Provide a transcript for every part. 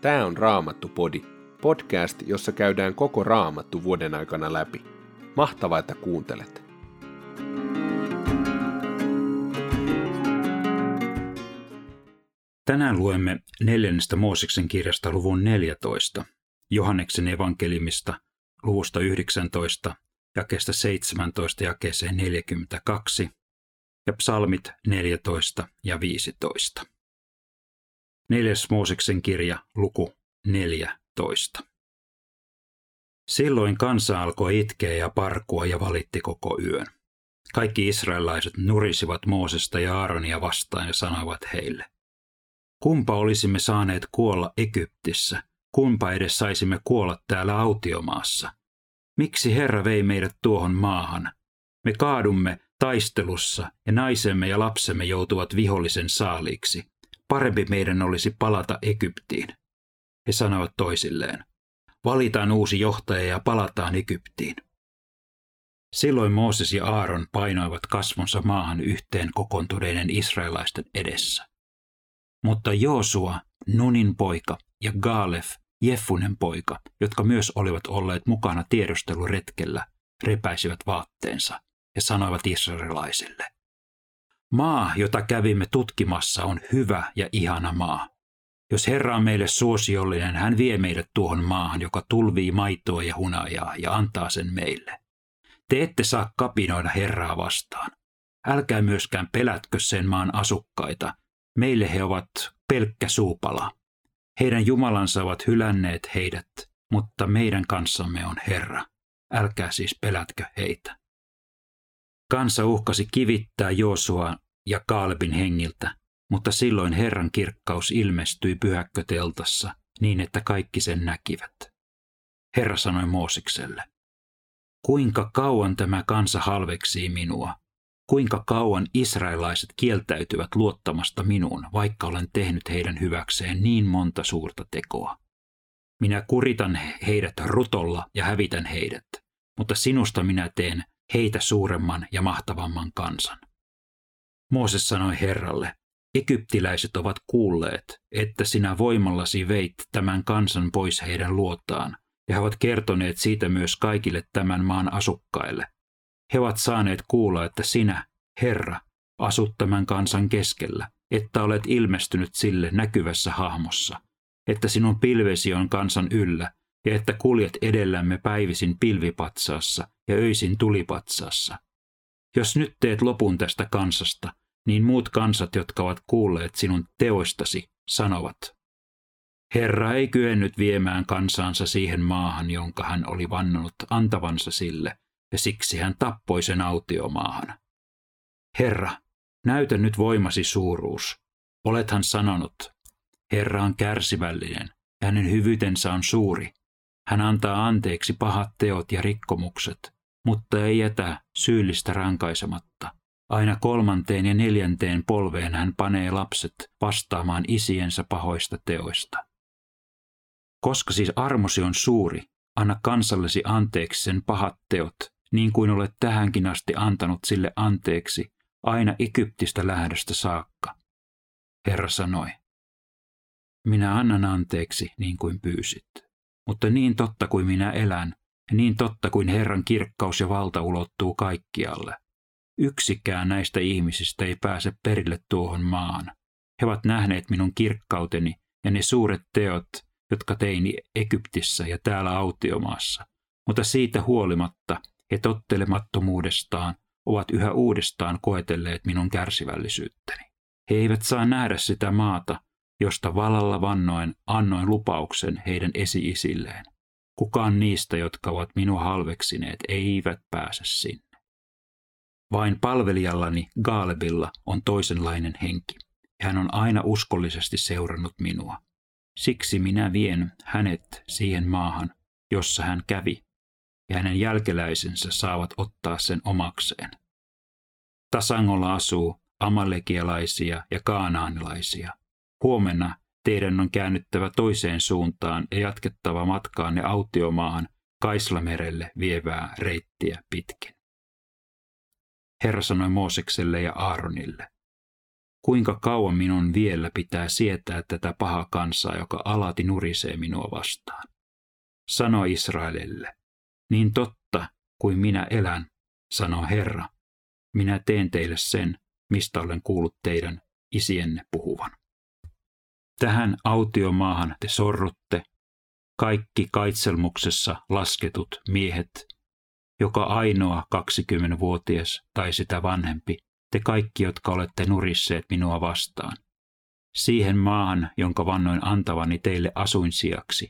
Tämä on Raamattu-podi, podcast, jossa käydään koko Raamattu vuoden aikana läpi. Mahtavaa, että kuuntelet! Tänään luemme neljännestä Mooseksen kirjasta luvun 14, Johanneksen evankelimista luvusta 19, jakeesta 17 jakeeseen 42 ja psalmit 14 ja 15. Neljäs Mooseksen kirja, luku 14. Silloin kansa alkoi itkeä ja parkua ja valitti koko yön. Kaikki israelaiset nurisivat Moosesta ja Aaronia vastaan ja sanoivat heille, Kumpa olisimme saaneet kuolla Egyptissä, kumpa edes saisimme kuolla täällä autiomaassa? Miksi Herra vei meidät tuohon maahan? Me kaadumme taistelussa ja naisemme ja lapsemme joutuvat vihollisen saaliiksi. Parempi meidän olisi palata Egyptiin. He sanovat toisilleen, valitaan uusi johtaja ja palataan Egyptiin. Silloin Mooses ja Aaron painoivat kasvonsa maahan yhteen kokoontuneiden israelaisten edessä. Mutta Joosua, Nunin poika, ja Gaalef, Jeffunen poika, jotka myös olivat olleet mukana tiedusteluretkellä, repäisivät vaatteensa ja sanoivat israelaisille, Maa, jota kävimme tutkimassa, on hyvä ja ihana maa. Jos Herra on meille suosiollinen, hän vie meidät tuohon maahan, joka tulvii maitoa ja hunajaa ja antaa sen meille. Te ette saa kapinoida Herraa vastaan. Älkää myöskään pelätkö sen maan asukkaita. Meille he ovat pelkkä suupala. Heidän Jumalansa ovat hylänneet heidät, mutta meidän kanssamme on Herra. Älkää siis pelätkö heitä. Kansa uhkasi kivittää Joosua ja Kaalebin hengiltä, mutta silloin Herran kirkkaus ilmestyi pyhäkköteltassa niin, että kaikki sen näkivät. Herra sanoi Moosikselle, kuinka kauan tämä kansa halveksii minua, kuinka kauan israelaiset kieltäytyvät luottamasta minuun, vaikka olen tehnyt heidän hyväkseen niin monta suurta tekoa. Minä kuritan heidät rutolla ja hävitän heidät, mutta sinusta minä teen heitä suuremman ja mahtavamman kansan. Mooses sanoi Herralle, Egyptiläiset ovat kuulleet, että sinä voimallasi veit tämän kansan pois heidän luotaan, ja he ovat kertoneet siitä myös kaikille tämän maan asukkaille. He ovat saaneet kuulla, että sinä, Herra, asut tämän kansan keskellä, että olet ilmestynyt sille näkyvässä hahmossa, että sinun pilvesi on kansan yllä, ja että kuljet edellämme päivisin pilvipatsaassa ja öisin tulipatsaassa. Jos nyt teet lopun tästä kansasta, niin muut kansat, jotka ovat kuulleet sinun teoistasi, sanovat, Herra ei kyennyt viemään kansansa siihen maahan, jonka hän oli vannonut antavansa sille, ja siksi hän tappoi sen autiomaahan. Herra, näytä nyt voimasi suuruus. Olethan sanonut, Herra on kärsivällinen, ja hänen hyvyytensä on suuri. Hän antaa anteeksi pahat teot ja rikkomukset, mutta ei jätä syyllistä rankaisematta. Aina kolmanteen ja neljänteen polveen hän panee lapset vastaamaan isiensä pahoista teoista. Koska siis armosi on suuri, anna kansallesi anteeksi sen pahat teot, niin kuin olet tähänkin asti antanut sille anteeksi, aina Egyptistä lähdöstä saakka. Herra sanoi, minä annan anteeksi niin kuin pyysit, mutta niin totta kuin minä elän, niin totta kuin Herran kirkkaus ja valta ulottuu kaikkialle. Yksikään näistä ihmisistä ei pääse perille tuohon maahan. He ovat nähneet minun kirkkauteni ja ne suuret teot, jotka tein Egyptissä ja täällä autiomaassa. Mutta siitä huolimatta he tottelemattomuudestaan ovat yhä uudestaan koetelleet minun kärsivällisyyttäni. He eivät saa nähdä sitä maata, josta valalla vannoen annoin lupauksen heidän esi-isilleen. Kukaan niistä, jotka ovat minua halveksineet, eivät pääse sinne. Vain palvelijallani Gaalebilla on toisenlainen henki. Hän on aina uskollisesti seurannut minua. Siksi minä vien hänet siihen maahan, jossa hän kävi, ja hänen jälkeläisensä saavat ottaa sen omakseen. Tasangolla asuu amalekialaisia ja kaanaanilaisia. Huomenna teidän on käännyttävä toiseen suuntaan ja jatkettava matkaanne autiomaahan Kaislamerelle vievää reittiä pitkin. Herra sanoi Moosekselle ja Aaronille, kuinka kauan minun vielä pitää sietää tätä pahaa kansaa, joka alati nurisee minua vastaan. Sano Israelille, niin totta kuin minä elän, sanoo Herra, minä teen teille sen, mistä olen kuullut teidän isienne puhuvan. Tähän autiomaahan te sorrutte, kaikki kaitselmuksessa lasketut miehet, joka ainoa 20-vuotias tai sitä vanhempi, te kaikki, jotka olette nurisseet minua vastaan. Siihen maahan, jonka vannoin antavani teille asuinsiaksi,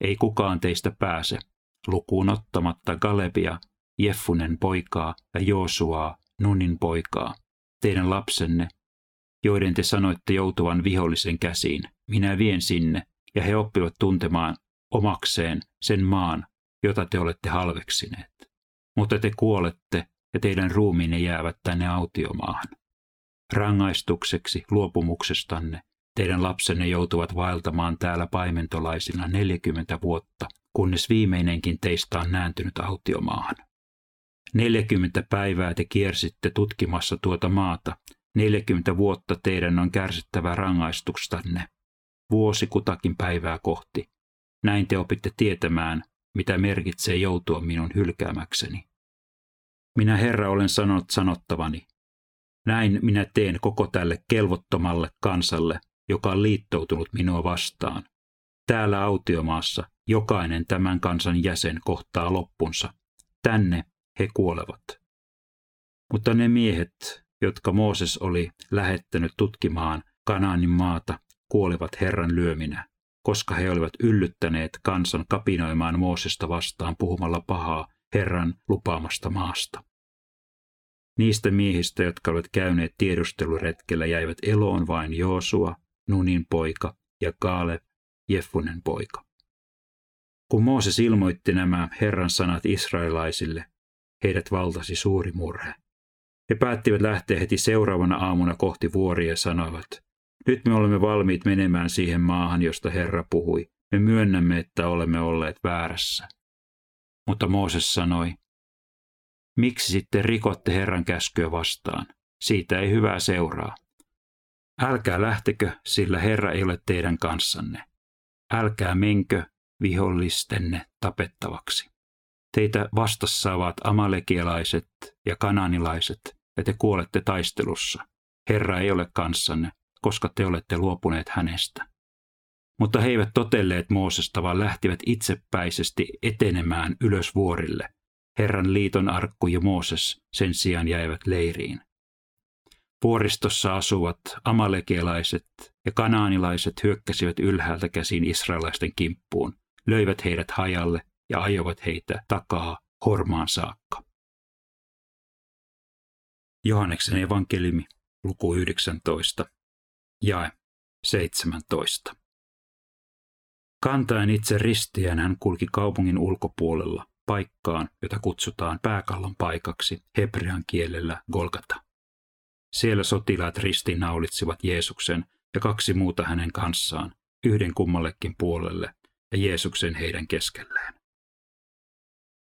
ei kukaan teistä pääse, lukuun ottamatta Galebia, Jeffunen poikaa ja Joosuaa, Nunin poikaa, teidän lapsenne, joiden te sanoitte joutuvan vihollisen käsiin. Minä vien sinne, ja he oppivat tuntemaan omakseen sen maan, jota te olette halveksineet. Mutta te kuolette, ja teidän ruumiinne jäävät tänne autiomaahan. Rangaistukseksi luopumuksestanne teidän lapsenne joutuvat vaeltamaan täällä paimentolaisina 40 vuotta, kunnes viimeinenkin teistä on nääntynyt autiomaahan. 40 päivää te kiersitte tutkimassa tuota maata, 40 vuotta teidän on kärsittävä rangaistukstanne, vuosi kutakin päivää kohti. Näin te opitte tietämään, mitä merkitsee joutua minun hylkäämäkseni. Minä Herra olen sanonut sanottavani. Näin minä teen koko tälle kelvottomalle kansalle, joka on liittoutunut minua vastaan. Täällä autiomaassa jokainen tämän kansan jäsen kohtaa loppunsa. Tänne he kuolevat. Mutta ne miehet, jotka Mooses oli lähettänyt tutkimaan Kanaanin maata, kuolivat Herran lyöminä, koska he olivat yllyttäneet kansan kapinoimaan Moosesta vastaan puhumalla pahaa Herran lupaamasta maasta. Niistä miehistä, jotka olivat käyneet tiedusteluretkellä, jäivät eloon vain Joosua, Nunin poika ja Kaaleb, Jeffunen poika. Kun Mooses ilmoitti nämä Herran sanat israelaisille, heidät valtasi suuri murhe. He päättivät lähteä heti seuraavana aamuna kohti vuoria ja sanoivat, nyt me olemme valmiit menemään siihen maahan, josta Herra puhui. Me myönnämme, että olemme olleet väärässä. Mutta Mooses sanoi, miksi sitten rikotte Herran käskyä vastaan? Siitä ei hyvää seuraa. Älkää lähtekö, sillä Herra ei ole teidän kanssanne. Älkää menkö vihollistenne tapettavaksi. Teitä vastassa ovat amalekialaiset ja kananilaiset, ja te kuolette taistelussa. Herra ei ole kanssanne, koska te olette luopuneet hänestä. Mutta he eivät totelleet Moosesta, vaan lähtivät itsepäisesti etenemään ylös vuorille. Herran liiton arkku ja Mooses sen sijaan jäivät leiriin. Vuoristossa asuvat amalekialaiset ja kanaanilaiset hyökkäsivät ylhäältä käsin israelaisten kimppuun, löivät heidät hajalle ja ajoivat heitä takaa Hormaan saakka. Johanneksen evankeliumi, luku 19, jae 17. Kantaen itse ristiään hän kulki kaupungin ulkopuolella paikkaan, jota kutsutaan pääkallon paikaksi hebrean kielellä Golgata. Siellä sotilaat ristiinnaulitsivat Jeesuksen ja kaksi muuta hänen kanssaan, yhden kummallekin puolelle ja Jeesuksen heidän keskelleen.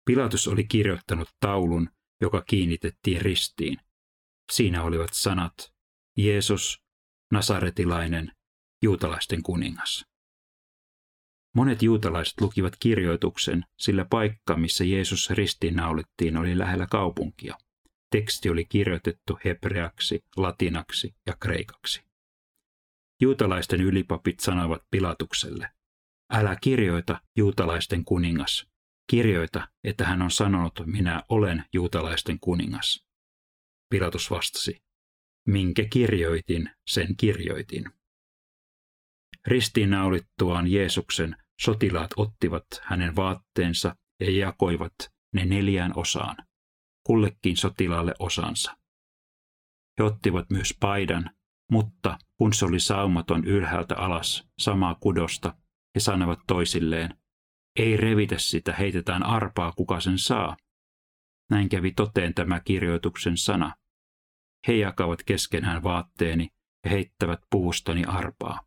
Pilatus oli kirjoittanut taulun, joka kiinnitettiin ristiin. Siinä olivat sanat, Jeesus, Nasaretilainen, juutalaisten kuningas. Monet juutalaiset lukivat kirjoituksen, sillä paikka, missä Jeesus ristiinnaulittiin, oli lähellä kaupunkia. Teksti oli kirjoitettu hebreaksi, latinaksi ja kreikaksi. Juutalaisten ylipapit sanoivat Pilatukselle, älä kirjoita juutalaisten kuningas, kirjoita, että hän on sanonut, minä olen juutalaisten kuningas. Pilatus vastasi, minkä kirjoitin, sen kirjoitin. Ristiinnaulittuaan Jeesuksen sotilaat ottivat hänen vaatteensa ja jakoivat ne neljään osaan, kullekin sotilaalle osansa. He ottivat myös paidan, mutta kun se oli saumaton ylhäältä alas samaa kudosta, he sanoivat toisilleen, ei revitä sitä, heitetään arpaa, kuka sen saa. Näin kävi toteen tämä kirjoituksen sana. He jakavat keskenään vaatteeni ja heittävät puustani arpaa.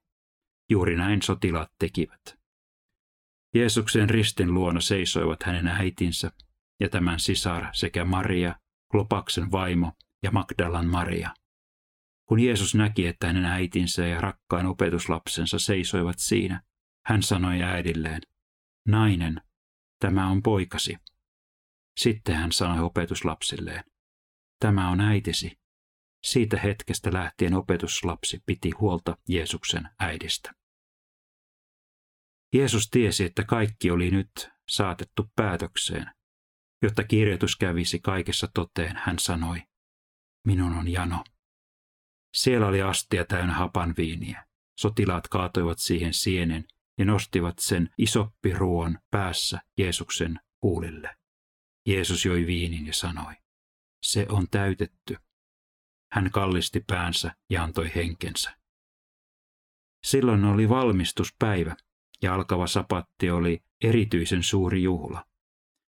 Juuri näin sotilaat tekivät. Jeesuksen ristin luona seisoivat hänen äitinsä ja tämän sisar sekä Maria, Klopaksen vaimo ja Magdalan Maria. Kun Jeesus näki, että hänen äitinsä ja rakkain opetuslapsensa seisoivat siinä, hän sanoi äidilleen, nainen, tämä on poikasi. Sitten hän sanoi opetuslapsilleen, tämä on äitisi. Siitä hetkestä lähtien opetuslapsi piti huolta Jeesuksen äidistä. Jeesus tiesi, että kaikki oli nyt saatettu päätökseen. Jotta kirjoitus kävisi kaikessa toteen, hän sanoi, minun on jano. Siellä oli astia täynnä hapan viiniä. Sotilaat kaatoivat siihen sienen ja nostivat sen isoppiruon päässä Jeesuksen huulille. Jeesus joi viinin ja sanoi, se on täytetty. Hän kallisti päänsä ja antoi henkensä. Silloin oli valmistuspäivä ja alkava sapatti oli erityisen suuri juhla.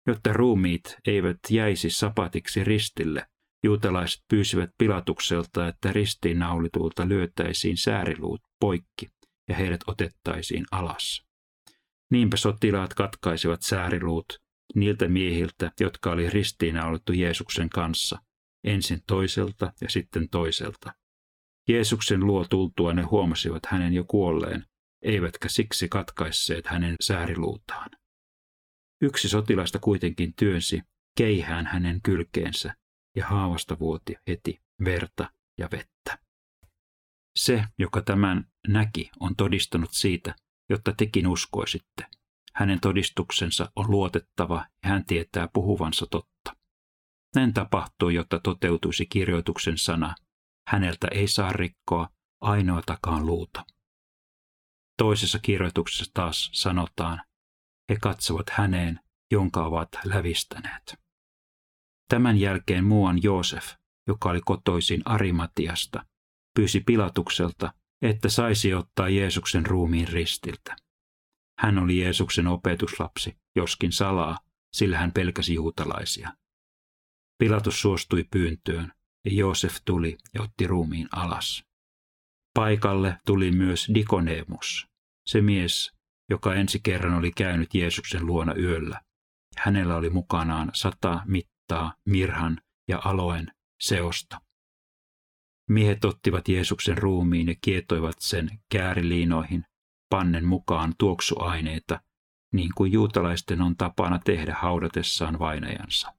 Jotta ruumiit eivät jäisi sapatiksi ristille, juutalaiset pyysivät pilatukselta, että ristiinnaulitulta lyötäisiin sääriluut poikki ja heidät otettaisiin alas. Niinpä sotilaat katkaisivat sääriluut niiltä miehiltä, jotka oli ristiinnaulittu Jeesuksen kanssa, ensin toiselta ja sitten toiselta. Jeesuksen luo tultua ne huomasivat hänen jo kuolleen, eivätkä siksi katkaisseet hänen sääriluutaan. Yksi sotilasta kuitenkin työnsi keihään hänen kylkeensä ja haavasta vuoti heti verta ja vettä. Se, joka tämän näki, on todistanut siitä, jotta tekin uskoisitte. Hänen todistuksensa on luotettava ja hän tietää puhuvansa totta. Näin tapahtui, jotta toteutuisi kirjoituksen sana. Häneltä ei saa rikkoa ainoatakaan luuta. Toisessa kirjoituksessa taas sanotaan, he katsovat häneen, jonka ovat lävistäneet. Tämän jälkeen muuan Joosef, joka oli kotoisin Arimatiasta, pyysi Pilatukselta, että saisi ottaa Jeesuksen ruumiin ristiltä. Hän oli Jeesuksen opetuslapsi, joskin salaa, sillä hän pelkäsi juutalaisia. Pilatus suostui pyyntöön, ja Joosef tuli ja otti ruumiin alas. Paikalle tuli myös Dikonemus, se mies, joka ensi kerran oli käynyt Jeesuksen luona yöllä. Hänellä oli mukanaan sata mittaa mirhan ja aloen seosta. Miehet ottivat Jeesuksen ruumiin ja kietoivat sen kääriliinoihin, pannen mukaan tuoksuaineita, niin kuin juutalaisten on tapana tehdä haudatessaan vainajansa.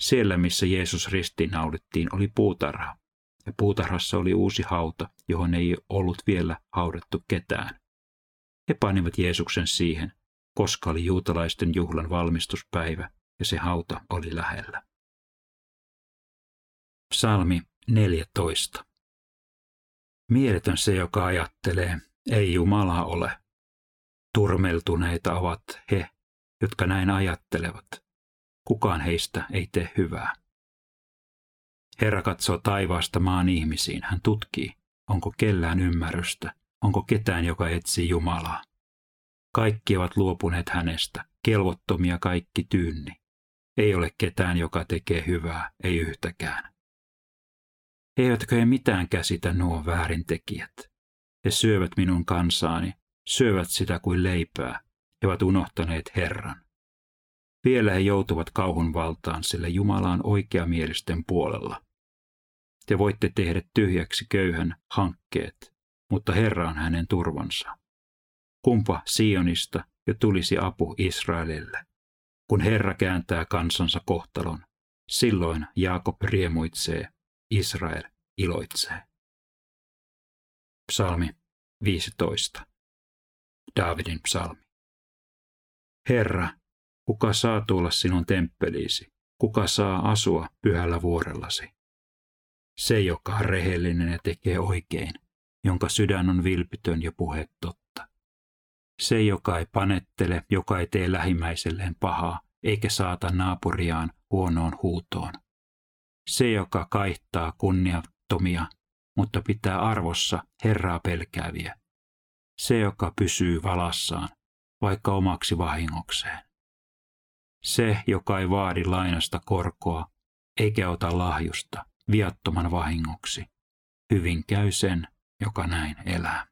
Siellä, missä Jeesus ristiinnaulittiin, oli puutarha, ja puutarhassa oli uusi hauta, johon ei ollut vielä haudattu ketään. He panivat Jeesuksen siihen, koska oli juutalaisten juhlan valmistuspäivä ja se hauta oli lähellä. Psalmi 14. Mieletön se, joka ajattelee, ei Jumala ole. Turmeltuneita ovat he, jotka näin ajattelevat. Kukaan heistä ei tee hyvää. Herra katsoo taivaasta maan ihmisiin. Hän tutkii, onko kellään ymmärrystä, onko ketään, joka etsii Jumalaa. Kaikki ovat luopuneet hänestä, kelvottomia kaikki tyynni. Ei ole ketään, joka tekee hyvää, ei yhtäkään. Eivätkö he mitään käsitä nuo väärintekijät? He syövät minun kansaani, syövät sitä kuin leipää, he ovat unohtaneet Herran. Vielä he joutuvat kauhun valtaan, sillä Jumala on oikeamielisten puolella. Te voitte tehdä tyhjäksi köyhän hankkeet, mutta Herra on hänen turvansa. Kumpa Sionista jo tulisi apu Israelille. Kun Herra kääntää kansansa kohtalon, silloin Jaakob riemuitsee, Israel iloitsee. Psalmi 15. Daavidin psalmi. Herra, kuka saa tulla sinun temppeliisi? Kuka saa asua pyhällä vuorellasi? Se, joka on rehellinen ja tekee oikein, jonka sydän on vilpitön ja puhe totta. Se, joka ei panettele, joka ei tee lähimmäiselleen pahaa, eikä saata naapuriaan huonoon huutoon. Se, joka kaihtaa kunniattomia, mutta pitää arvossa Herraa pelkääviä. Se, joka pysyy valassaan, vaikka omaksi vahingokseen. Se, joka ei vaadi lainasta korkoa, eikä ota lahjusta viattoman vahingoksi. Hyvin käy sen, joka näin elää.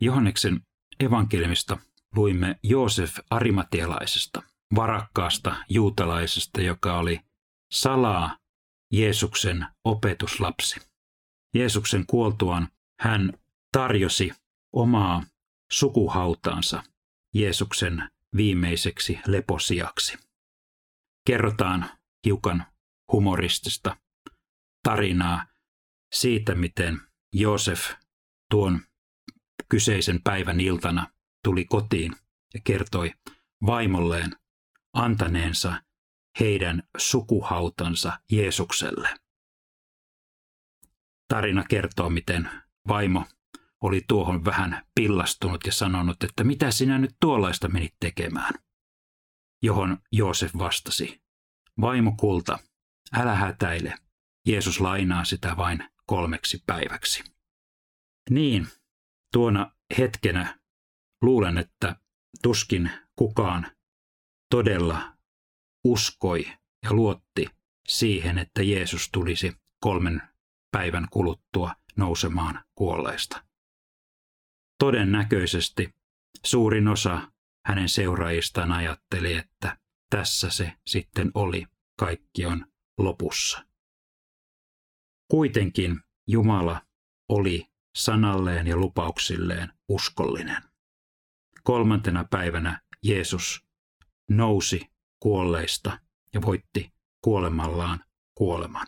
Johanneksen evankeliumista luimme Joosef Arimatialaisesta, varakkaasta juutalaisesta, joka oli salaa Jeesuksen opetuslapsi. Jeesuksen kuoltuaan hän tarjosi omaa sukuhautaansa Jeesuksen viimeiseksi leposiaksi. Kerrotaan hiukan humoristista tarinaa siitä, miten Joosef tuon kyseisen päivän iltana tuli kotiin ja kertoi vaimolleen antaneensa heidän sukuhautansa Jeesukselle. Tarina kertoo, miten vaimo oli tuohon vähän pillastunut ja sanonut, että mitä sinä nyt tuollaista menit tekemään. Johon Joosef vastasi, vaimo kulta, älä hätäile, Jeesus lainaa sitä vain kolmeksi päiväksi. Niin, tuona hetkenä luulen, että tuskin kukaan todella uskoi ja luotti siihen, että Jeesus tulisi kolmen päivän kuluttua nousemaan kuolleista. Todennäköisesti suurin osa hänen seuraajistaan ajatteli, että tässä se sitten oli, kaikki on lopussa. Kuitenkin Jumala oli sanalleen ja lupauksilleen uskollinen. Kolmantena päivänä Jeesus nousi kuolleista ja voitti kuolemallaan kuoleman.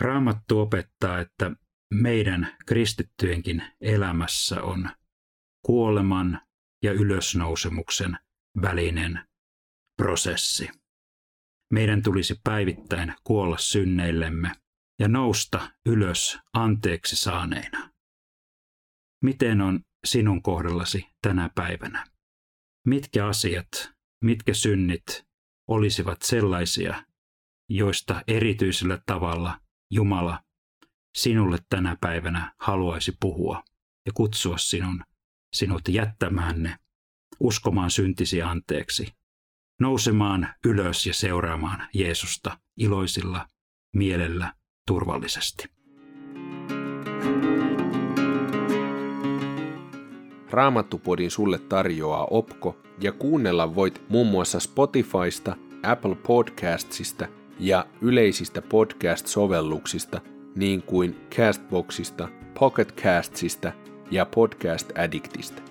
Raamattu opettaa, että meidän kristittyjenkin elämässä on kuoleman ja ylösnousemuksen välinen prosessi. Meidän tulisi päivittäin kuolla synneillemme ja nousta ylös anteeksi saaneina. Miten on sinun kohdallasi tänä päivänä? Mitkä asiat, mitkä synnit olisivat sellaisia, joista erityisellä tavalla Jumala sinulle tänä päivänä haluaisi puhua ja kutsua sinun, sinut jättämään ne, uskomaan syntisi anteeksi, nousemaan ylös ja seuraamaan Jeesusta iloisilla mielellä turvallisesti. Raamattupodin sulle tarjoaa Opko ja kuunnella voit muun muassa Spotifysta, Apple Podcastsista ja yleisistä podcast-sovelluksista niin kuin Castboxista, Pocketcastsista ja Podcast Addictista.